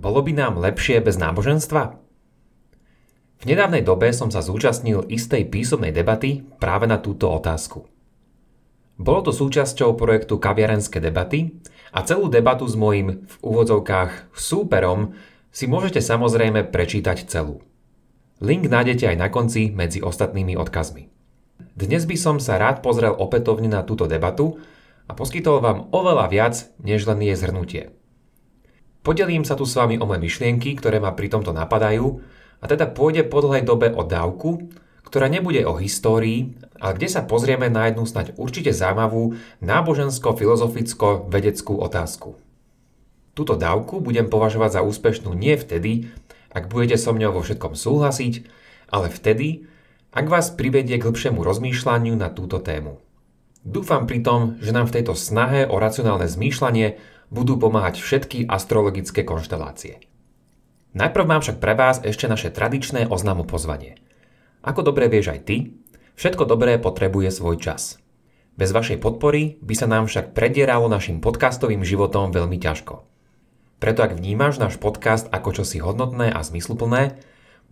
Bolo by nám lepšie bez náboženstva? V nedávnej dobe som sa zúčastnil istej písomnej debaty práve na túto otázku. Bolo to súčasťou projektu Kaviarenské debaty a celú debatu s mojim v úvodzovkách súperom si môžete samozrejme prečítať celú. Link nájdete aj na konci medzi ostatnými odkazmi. Dnes by som sa rád pozrel opätovne na túto debatu a poskytol vám oveľa viac, než len jej zhrnutie. Podelím sa tu s vami o moje myšlienky, ktoré ma pri tomto napadajú a teda pôjde po dlhej dobe o dávku, ktorá nebude o histórii, ale kde sa pozrieme na jednu snať určite zaujímavú nábožensko-filozoficko-vedeckú otázku. Túto dávku budem považovať za úspešnú nie vtedy, ak budete so mňou vo všetkom súhlasiť, ale vtedy, ak vás privedie k hĺbšiemu rozmýšľaniu na túto tému. Dúfam pritom, že nám v tejto snahe o racionálne zmýšľanie budú pomáhať všetky astrologické konštelácie. Najprv mám však pre vás ešte naše tradičné oznamu pozvanie. Ako dobre vieš aj ty, všetko dobré potrebuje svoj čas. Bez vašej podpory by sa nám však predieralo našim podcastovým životom veľmi ťažko. Preto ak vnímaš náš podcast ako čosi hodnotné a zmysluplné,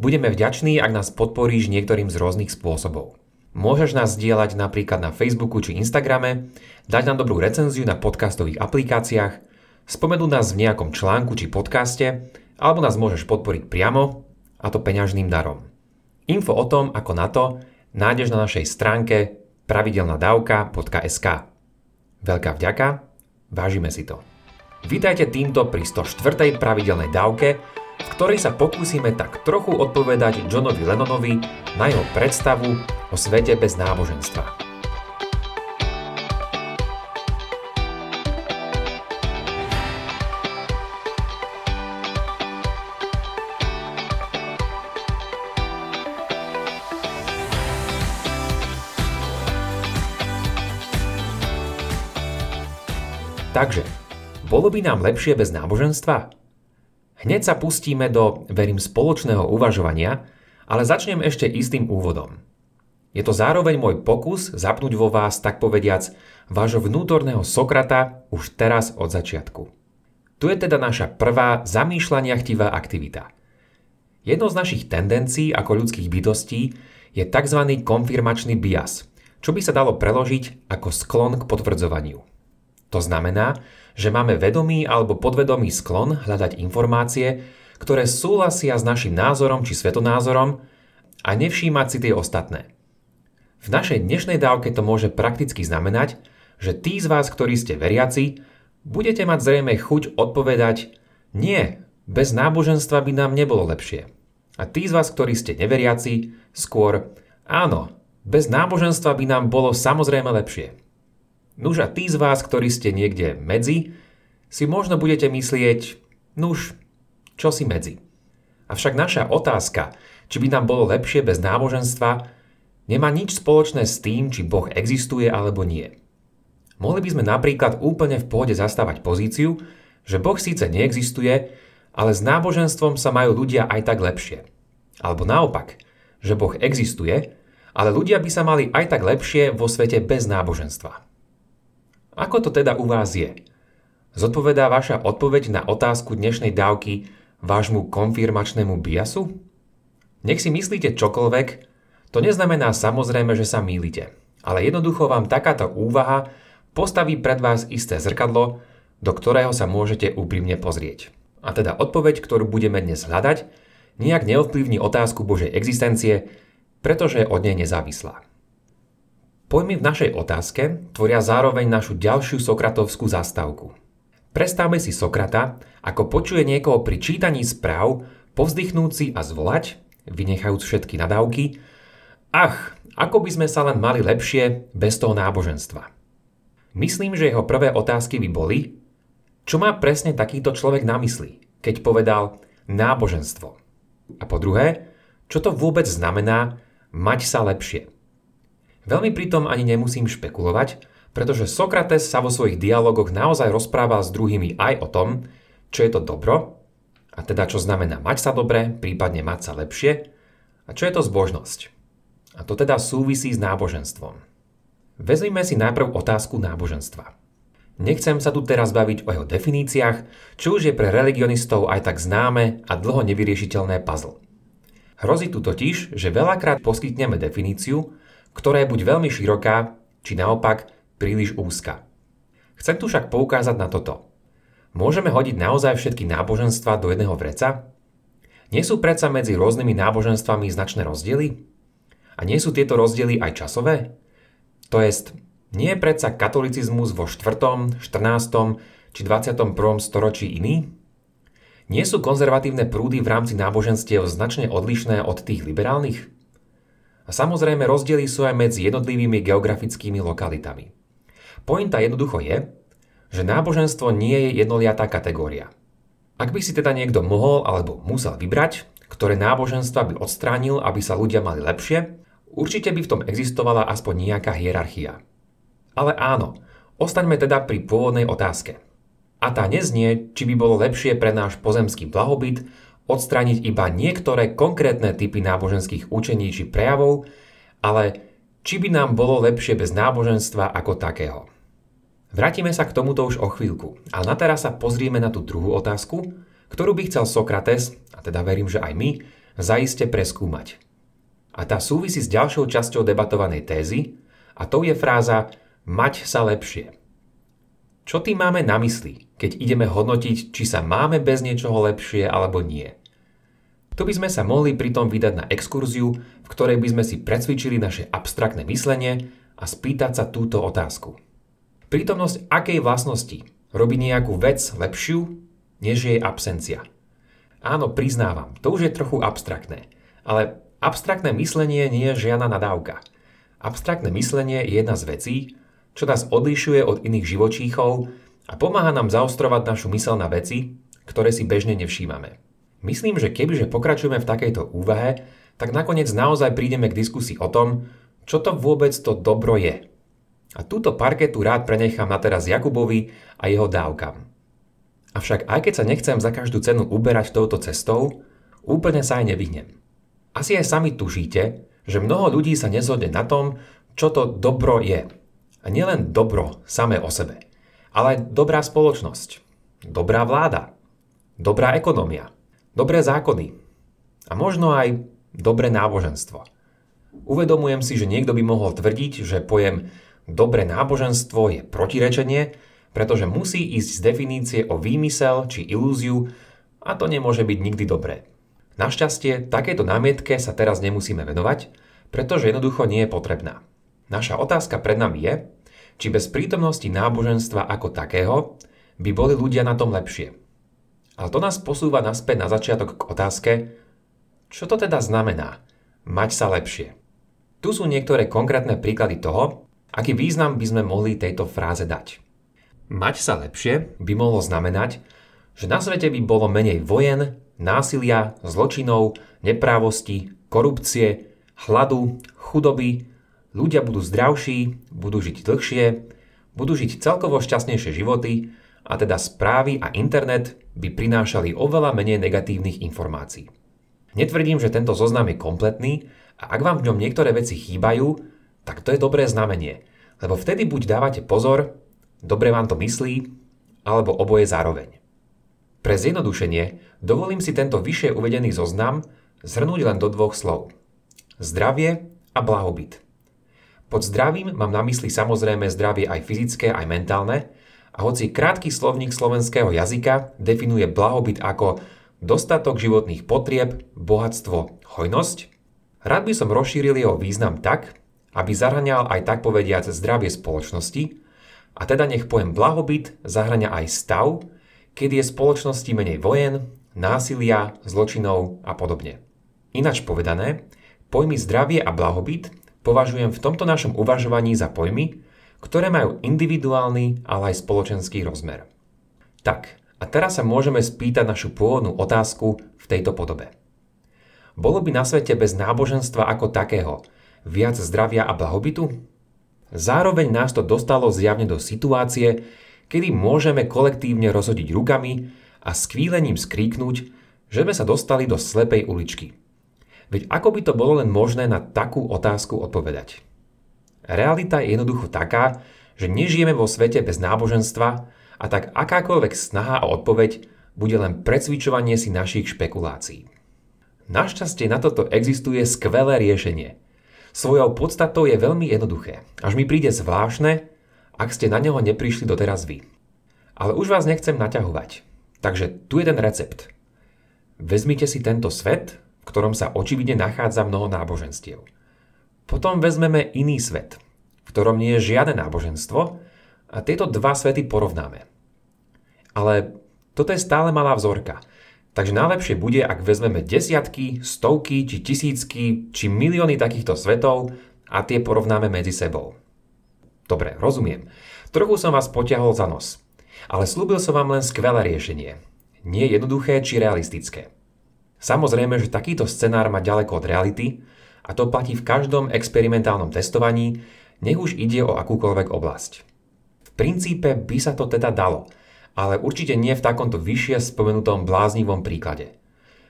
budeme vďační, ak nás podporíš niektorým z rôznych spôsobov. Môžeš nás zdieľať napríklad na Facebooku či Instagrame, dať nám dobrú recenziu na podcastových aplikáciách, spomenúť nás v nejakom článku či podcaste alebo nás môžeš podporiť priamo, a to peňažným darom. Info o tom, ako na to, nájdeš na našej stránke pravidelnadavka.sk. Veľká vďaka, vážime si to. Vítajte týmto pri 104. pravidelnej dávke, v ktorej sa pokúsime tak trochu odpovedať Johnovi Lennonovi na jeho predstavu o svete bez náboženstva. Takže, bolo by nám lepšie bez náboženstva? Hneď sa pustíme do, verím, spoločného uvažovania, ale začnem ešte istým úvodom. Je to zároveň môj pokus zapnúť vo vás, tak povediac, vášho vnútorného Sokrata už teraz od začiatku. Tu je teda naša prvá zamýšľania chtivá aktivita. Jednou z našich tendencií ako ľudských bytostí je tzv. konfirmačný bias, čo by sa dalo preložiť ako sklon k potvrdzovaniu. To znamená, že máme vedomý alebo podvedomý sklon hľadať informácie, ktoré súhlasia s našim názorom či svetonázorom a nevšímať si tie ostatné. V našej dnešnej dávke to môže prakticky znamenať, že tí z vás, ktorí ste veriaci, budete mať zrejme chuť odpovedať nie, bez náboženstva by nám nebolo lepšie. A tí z vás, ktorí ste neveriaci, skôr áno, bez náboženstva by nám bolo samozrejme lepšie. Nuž a tí z vás, ktorí ste niekde medzi, si možno budete myslieť, nuž, čo si medzi. Avšak naša otázka, či by nám bolo lepšie bez náboženstva, nemá nič spoločné s tým, či Boh existuje alebo nie. Mohli by sme napríklad úplne v pohode zastávať pozíciu, že Boh síce neexistuje, ale s náboženstvom sa majú ľudia aj tak lepšie. Alebo naopak, že Boh existuje, ale ľudia by sa mali aj tak lepšie vo svete bez náboženstva. Ako to teda u vás je? Zodpovedá vaša odpoveď na otázku dnešnej dávky vášmu konfirmačnému biasu? Nech si myslíte čokoľvek, to neznamená samozrejme, že sa mýlite. Ale jednoducho vám takáto úvaha postaví pred vás isté zrkadlo, do ktorého sa môžete úprimne pozrieť. A teda odpoveď, ktorú budeme dnes hľadať, nejak neovplyvní otázku Božej existencie, pretože je od nej nezávislá. Pojmy v našej otázke tvoria zároveň našu ďalšiu sokratovskú zastávku. Predstavme si Sokrata, ako počuje niekoho pri čítaní správ povzdychnúci a zvolať, vynechajúc všetky nadávky, ach, ako by sme sa len mali lepšie bez toho náboženstva. Myslím, že jeho prvé otázky by boli, čo má presne takýto človek na mysli, keď povedal náboženstvo. A po druhé, čo to vôbec znamená mať sa lepšie. Veľmi pritom ani nemusím špekulovať, pretože Sokrates sa vo svojich dialogoch naozaj rozprával s druhými aj o tom, čo je to dobro, a teda čo znamená mať sa dobre, prípadne mať sa lepšie, a čo je to zbožnosť. A to teda súvisí s náboženstvom. Vezmime si najprv otázku náboženstva. Nechcem sa tu teraz baviť o jeho definíciách, čo už je pre religionistov aj tak známe a dlho nevyriešiteľné puzzle. Hrozí tu totiž, že veľakrát poskytneme definíciu, ktorá je buď veľmi široká, či naopak príliš úzka. Chcem tu však poukázať na toto. Môžeme hodiť naozaj všetky náboženstva do jedného vreca? Nie sú predsa medzi rôznymi náboženstvami značné rozdiely? A nie sú tieto rozdiely aj časové? To jest, nie je predsa katolicizmus vo 4., 14. či 21. storočí iný? Nie sú konzervatívne prúdy v rámci náboženstiev značne odlišné od tých liberálnych? A samozrejme rozdiely sú aj medzi jednotlivými geografickými lokalitami. Pointa jednoducho je, že náboženstvo nie je jednoliatá kategória. Ak by si teda niekto mohol alebo musel vybrať, ktoré náboženstva by odstránil, aby sa ľudia mali lepšie, určite by v tom existovala aspoň nejaká hierarchia. Ale áno, ostaňme teda pri pôvodnej otázke. A tá neznie, či by bolo lepšie pre náš pozemský blahobyt odstrániť iba niektoré konkrétne typy náboženských učení či prejavov, ale či by nám bolo lepšie bez náboženstva ako takého. Vrátime sa k tomuto už o chvíľku, ale na teraz sa pozrieme na tú druhú otázku, ktorú by chcel Sokrates, a teda verím, že aj my, zaiste preskúmať. A tá súvisí s ďalšou časťou debatovanej tézy, a to je fráza mať sa lepšie. Čo tým máme na mysli, keď ideme hodnotiť, či sa máme bez niečoho lepšie alebo nie? Tu by sme sa mohli pritom vydať na exkurziu, v ktorej by sme si precvičili naše abstraktné myslenie a spýtať sa túto otázku. Prítomnosť akej vlastnosti robí nejakú vec lepšiu, než jej absencia? Áno, priznávam, to už je trochu abstraktné, ale abstraktné myslenie nie je žiadna nadávka. Abstraktné myslenie je jedna z vecí, čo nás odlišuje od iných živočíchov a pomáha nám zaostrovať našu mysel na veci, ktoré si bežne nevšímame. Myslím, že kebyže pokračujeme v takejto úvahe, tak nakoniec naozaj prídeme k diskusii o tom, čo to vôbec to dobro je. A túto parketu rád prenechám na teraz Jakubovi a jeho dávkam. Avšak aj keď sa nechcem za každú cenu uberať touto cestou, úplne sa aj nevyhnem. Asi aj sami tušíte, že mnoho ľudí sa nezhodne na tom, čo to dobro je. A nielen dobro samé o sebe, ale aj dobrá spoločnosť, dobrá vláda, dobrá ekonomia, dobré zákony a možno aj dobré náboženstvo. Uvedomujem si, že niekto by mohol tvrdiť, že pojem dobré náboženstvo je protirečenie, pretože musí ísť z definície o výmysel či ilúziu a to nemôže byť nikdy dobré. Našťastie, takéto námietke sa teraz nemusíme venovať, pretože jednoducho nie je potrebná. Naša otázka pred nami je, či bez prítomnosti náboženstva ako takého by boli ľudia na tom lepšie. Ale to nás posúva naspäť na začiatok k otázke, čo to teda znamená mať sa lepšie. Tu sú niektoré konkrétne príklady toho, aký význam by sme mohli tejto fráze dať. Mať sa lepšie by mohlo znamenať, že na svete by bolo menej vojen, násilia, zločinov, neprávosti, korupcie, hladu, chudoby, Ľudia budú zdravší, budú žiť dlhšie, budú žiť celkovo šťastnejšie životy a teda správy a internet by prinášali oveľa menej negatívnych informácií. Netvrdím, že tento zoznam je kompletný a ak vám v ňom niektoré veci chýbajú, tak to je dobré znamenie, lebo vtedy buď dávate pozor, dobre vám to myslí, alebo oboje zároveň. Pre zjednodušenie dovolím si tento vyššie uvedený zoznam zhrnúť len do dvoch slov. Zdravie a blahobyt. Pod zdravím mám na mysli samozrejme zdravie aj fyzické, aj mentálne, a hoci krátky slovník slovenského jazyka definuje blahobyt ako dostatok životných potrieb, bohatstvo, hojnosť, rád by som rozšíril jeho význam tak, aby zahranial aj tak povediac zdravie spoločnosti, a teda nech pojem blahobyt zahrania aj stav, kedy je spoločnosti menej vojen, násilia, zločinov a podobne. Ináč povedané, pojmy zdravie a blahobyt považujem v tomto našom uvažovaní za pojmy, ktoré majú individuálny, ale aj spoločenský rozmer. Tak, a teraz sa môžeme spýtať našu pôvodnú otázku v tejto podobe. Bolo by na svete bez náboženstva ako takého viac zdravia a blahobytu? Zároveň nás to dostalo zjavne do situácie, kedy môžeme kolektívne rozhodiť rukami a skvílením skríknuť, že sme sa dostali do slepej uličky. Veď ako by to bolo len možné na takú otázku odpovedať? Realita je jednoducho taká, že nežijeme vo svete bez náboženstva a tak akákoľvek snaha o odpoveď bude len precvičovanie si našich špekulácií. Našťastie na toto existuje skvelé riešenie. Svojou podstatou je veľmi jednoduché. Až mi príde zvláštne, ak ste na neho neprišli doteraz vy. Ale už vás nechcem naťahovať. Takže tu je ten recept. Vezmite si tento svet, v ktorom sa očividne nachádza mnoho náboženstiev. Potom vezmeme iný svet, v ktorom nie je žiadne náboženstvo a tieto dva svety porovnáme. Ale toto je stále malá vzorka. Takže najlepšie bude, ak vezmeme desiatky, stovky, či tisícky, či milióny takýchto svetov a tie porovnáme medzi sebou. Dobre, rozumiem. Trochu som vás potiahol za nos. Ale slúbil som vám len skvelé riešenie. Nie jednoduché či realistické. Samozrejme, že takýto scenár má ďaleko od reality a to platí v každom experimentálnom testovaní, nech už ide o akúkoľvek oblasť. V princípe by sa to teda dalo, ale určite nie v takomto vyššie spomenutom bláznivom príklade.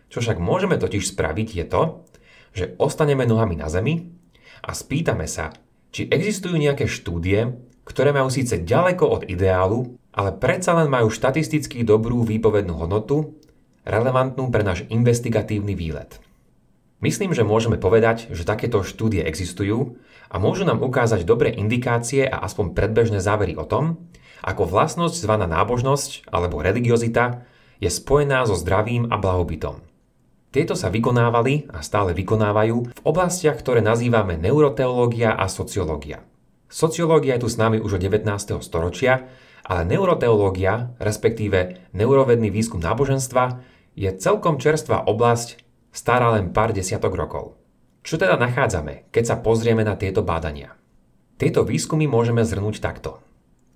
Čo však môžeme totiž spraviť je to, že ostaneme nohami na zemi a spýtame sa, či existujú nejaké štúdie, ktoré majú síce ďaleko od ideálu, ale predsa len majú štatisticky dobrú výpovednú hodnotu, relevantnú pre náš investigatívny výlet. Myslím, že môžeme povedať, že takéto štúdie existujú a môžu nám ukázať dobré indikácie a aspoň predbežné závery o tom, ako vlastnosť zvaná nábožnosť alebo religiozita je spojená so zdravím a blahobytom. Tieto sa vykonávali a stále vykonávajú v oblastiach, ktoré nazývame neuroteológia a sociológia. Sociológia je tu s nami už od 19. storočia, ale neuroteológia, respektíve neurovedný výskum náboženstva, je celkom čerstvá oblasť, stará len pár desiatok rokov. Čo teda nachádzame, keď sa pozrieme na tieto bádania? Tieto výskumy môžeme zhrnúť takto.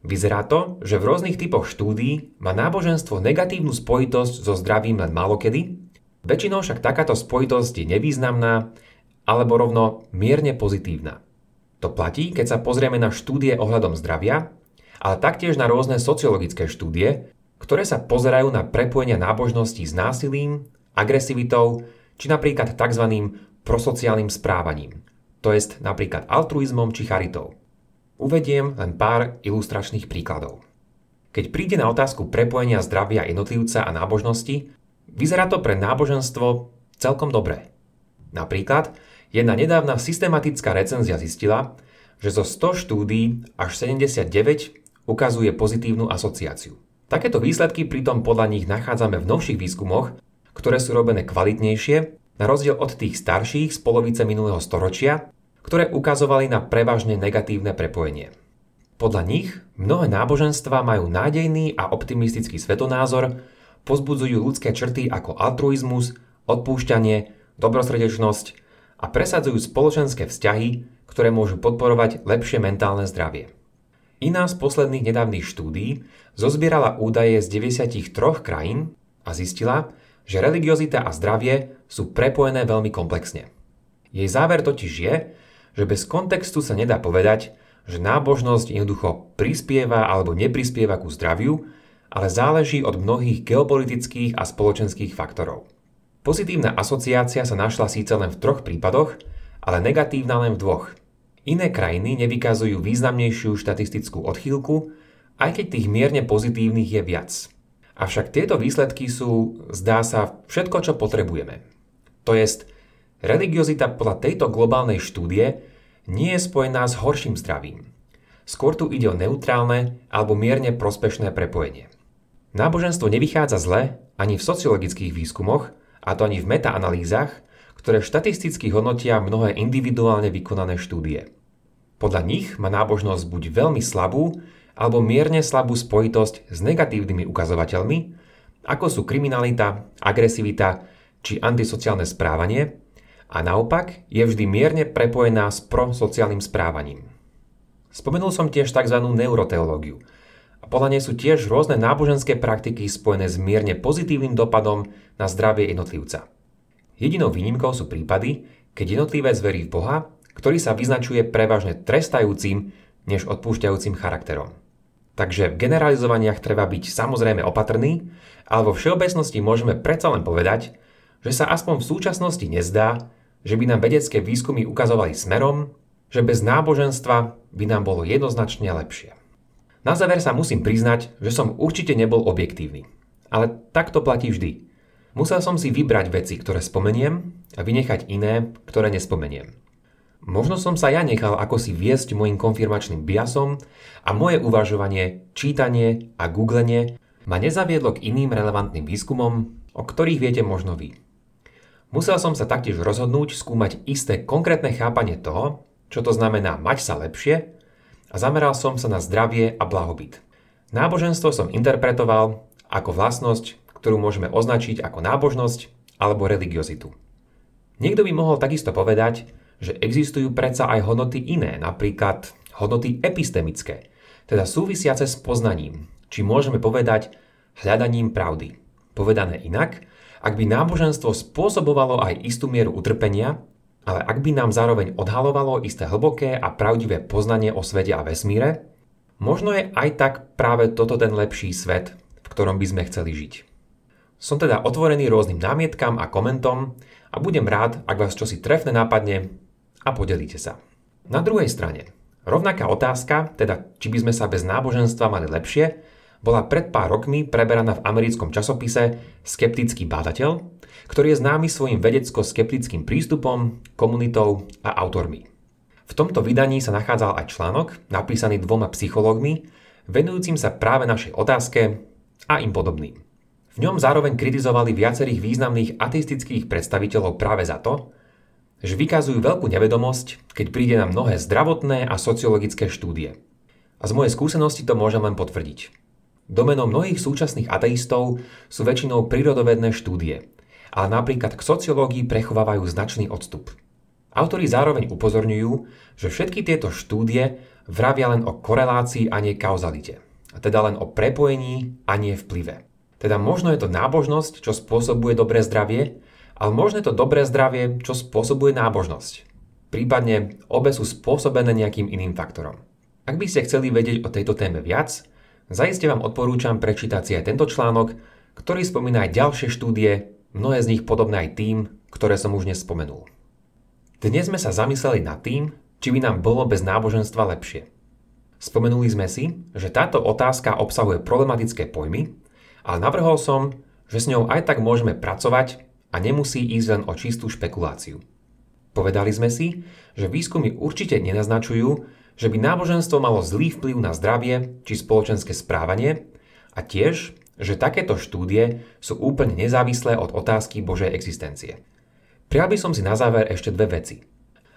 Vyzerá to, že v rôznych typoch štúdií má náboženstvo negatívnu spojitosť so zdravím len málokedy, väčšinou však takáto spojitosť je nevýznamná alebo rovno mierne pozitívna. To platí, keď sa pozrieme na štúdie ohľadom zdravia, ale taktiež na rôzne sociologické štúdie, ktoré sa pozerajú na prepojenia nábožností s násilím, agresivitou či napríklad tzv. prosociálnym správaním, to jest napríklad altruizmom či charitou. Uvediem len pár ilustračných príkladov. Keď príde na otázku prepojenia zdravia jednotlivca a nábožnosti, vyzerá to pre náboženstvo celkom dobre. Napríklad, jedna nedávna systematická recenzia zistila, že zo 100 štúdí až 79 ukazuje pozitívnu asociáciu. Takéto výsledky pritom podľa nich nachádzame v novších výskumoch, ktoré sú robené kvalitnejšie, na rozdiel od tých starších z polovice minulého storočia, ktoré ukazovali na prevažne negatívne prepojenie. Podľa nich mnohé náboženstva majú nádejný a optimistický svetonázor, pozbudzujú ľudské črty ako altruizmus, odpúšťanie, dobrosrdečnosť a presadzujú spoločenské vzťahy, ktoré môžu podporovať lepšie mentálne zdravie. Iná z posledných nedávnych štúdií zozbierala údaje z 93 krajín a zistila, že religiozita a zdravie sú prepojené veľmi komplexne. Jej záver totiž je, že bez kontextu sa nedá povedať, že nábožnosť jednoducho prispieva alebo neprispieva ku zdraviu, ale záleží od mnohých geopolitických a spoločenských faktorov. Pozitívna asociácia sa našla síce len v troch prípadoch, ale negatívna len v dvoch. Iné krajiny nevykazujú významnejšiu štatistickú odchýlku, aj keď tých mierne pozitívnych je viac. Avšak tieto výsledky sú, zdá sa, všetko, čo potrebujeme. To jest, religiozita podľa tejto globálnej štúdie nie je spojená s horším zdravím. Skôr tu ide o neutrálne alebo mierne prospešné prepojenie. Náboženstvo nevychádza zle ani v sociologických výskumoch, a to ani v metaanalýzach, ktoré štatisticky hodnotia mnohé individuálne vykonané štúdie. Podľa nich má nábožnosť buď veľmi slabú alebo mierne slabú spojitosť s negatívnymi ukazovateľmi, ako sú kriminalita, agresivita či antisociálne správanie, a naopak je vždy mierne prepojená s prosociálnym správaním. Spomenul som tiež tzv. neuroteológiu. A podľa nej sú tiež rôzne náboženské praktiky spojené s mierne pozitívnym dopadom na zdravie jednotlivca. Jedinou výnimkou sú prípady, keď jednotlivec verí v Boha, ktorý sa vyznačuje prevažne trestajúcim než odpúšťajúcim charakterom. Takže v generalizovaniach treba byť samozrejme opatrný, ale vo všeobecnosti môžeme predsa len povedať, že sa aspoň v súčasnosti nezdá, že by nám vedecké výskumy ukazovali smerom, že bez náboženstva by nám bolo jednoznačne lepšie. Na záver sa musím priznať, že som určite nebol objektívny. Ale tak to platí vždy. Musel som si vybrať veci, ktoré spomeniem a vynechať iné, ktoré nespomeniem. Možno som sa ja nechal ako si viesť môjim konfirmačným biasom a moje uvažovanie, čítanie a googlenie ma nezaviedlo k iným relevantným výskumom, o ktorých viete možno vy. Musel som sa taktiež rozhodnúť skúmať isté konkrétne chápanie toho, čo to znamená mať sa lepšie a zameral som sa na zdravie a blahobyt. Náboženstvo som interpretoval ako vlastnosť, ktorú môžeme označiť ako nábožnosť alebo religiozitu. Niekto by mohol takisto povedať, že existujú predsa aj hodnoty iné, napríklad hodnoty epistemické, teda súvisiace s poznaním, či môžeme povedať hľadaním pravdy. Povedané inak, ak by náboženstvo spôsobovalo aj istú mieru utrpenia, ale ak by nám zároveň odhalovalo isté hlboké a pravdivé poznanie o svete a vesmíre, možno je aj tak práve toto ten lepší svet, v ktorom by sme chceli žiť. Som teda otvorený rôznym námietkam a komentom a budem rád, ak vás čosi trefne nápadne a podelíte sa. Na druhej strane, rovnaká otázka, teda či by sme sa bez náboženstva mali lepšie, bola pred pár rokmi preberaná v americkom časopise Skeptický bádateľ, ktorý je známy svojim vedecko-skeptickým prístupom, komunitou a autormi. V tomto vydaní sa nachádzal aj článok, napísaný dvoma psychológmi, venujúcim sa práve našej otázke a im podobným. V ňom zároveň kritizovali viacerých významných ateistických predstaviteľov práve za to, že vykazujú veľkú nevedomosť, keď príde na mnohé zdravotné a sociologické štúdie. A z mojej skúsenosti to môžem len potvrdiť. Domenom mnohých súčasných ateistov sú väčšinou prírodovedné štúdie, ale napríklad k sociológii prechovávajú značný odstup. Autori zároveň upozorňujú, že všetky tieto štúdie vravia len o korelácii a nie kauzalite, a teda len o prepojení a nie vplyve. Teda možno je to nábožnosť, čo spôsobuje dobré zdravie, ale možno to dobré zdravie, čo spôsobuje nábožnosť. Prípadne obe sú spôsobené nejakým iným faktorom. Ak by ste chceli vedieť o tejto téme viac, zaiste vám odporúčam prečítať si aj tento článok, ktorý spomína aj ďalšie štúdie, mnohé z nich podobné aj tým, ktoré som už dnes spomenul. Dnes sme sa zamysleli nad tým, či by nám bolo bez náboženstva lepšie. Spomenuli sme si, že táto otázka obsahuje problematické pojmy, ale navrhol som, že s ňou aj tak môžeme pracovať a nemusí ísť len o čistú špekuláciu. Povedali sme si, že výskumy určite nenaznačujú, že by náboženstvo malo zlý vplyv na zdravie či spoločenské správanie a tiež, že takéto štúdie sú úplne nezávislé od otázky Božej existencie. Prijal by som si na záver ešte dve veci.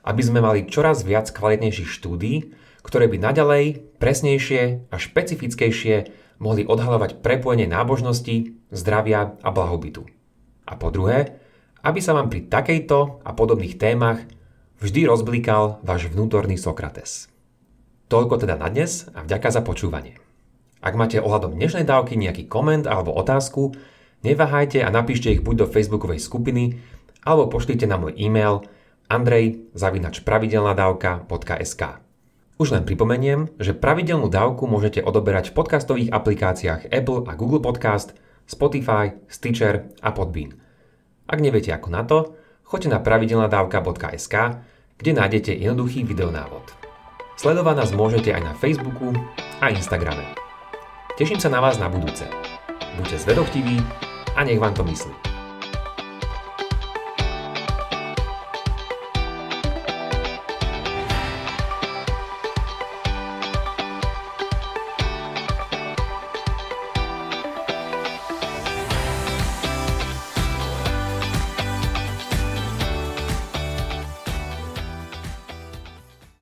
Aby sme mali čoraz viac kvalitnejších štúdí, ktoré by naďalej, presnejšie a špecifickejšie mohli odhalovať prepojenie nábožnosti, zdravia a blahobytu. A po druhé, aby sa vám pri takejto a podobných témach vždy rozblikal váš vnútorný Sokrates. Toľko teda na dnes a vďaka za počúvanie. Ak máte ohľadom dnešnej dávky nejaký koment alebo otázku, neváhajte a napíšte ich buď do facebookovej skupiny, alebo pošlite na môj e-mail andrej.pravidelnadavka.sk Už len pripomeniem, že pravidelnú dávku môžete odoberať v podcastových aplikáciách Apple a Google Podcast – Spotify, Stitcher a Podbean. Ak neviete ako na to, choďte na pravidelnadavka.sk, kde nájdete jednoduchý videonávod. Sledovať nás môžete aj na Facebooku a Instagrame. Teším sa na vás na budúce. Buďte zvedochtiví a nech vám to myslí.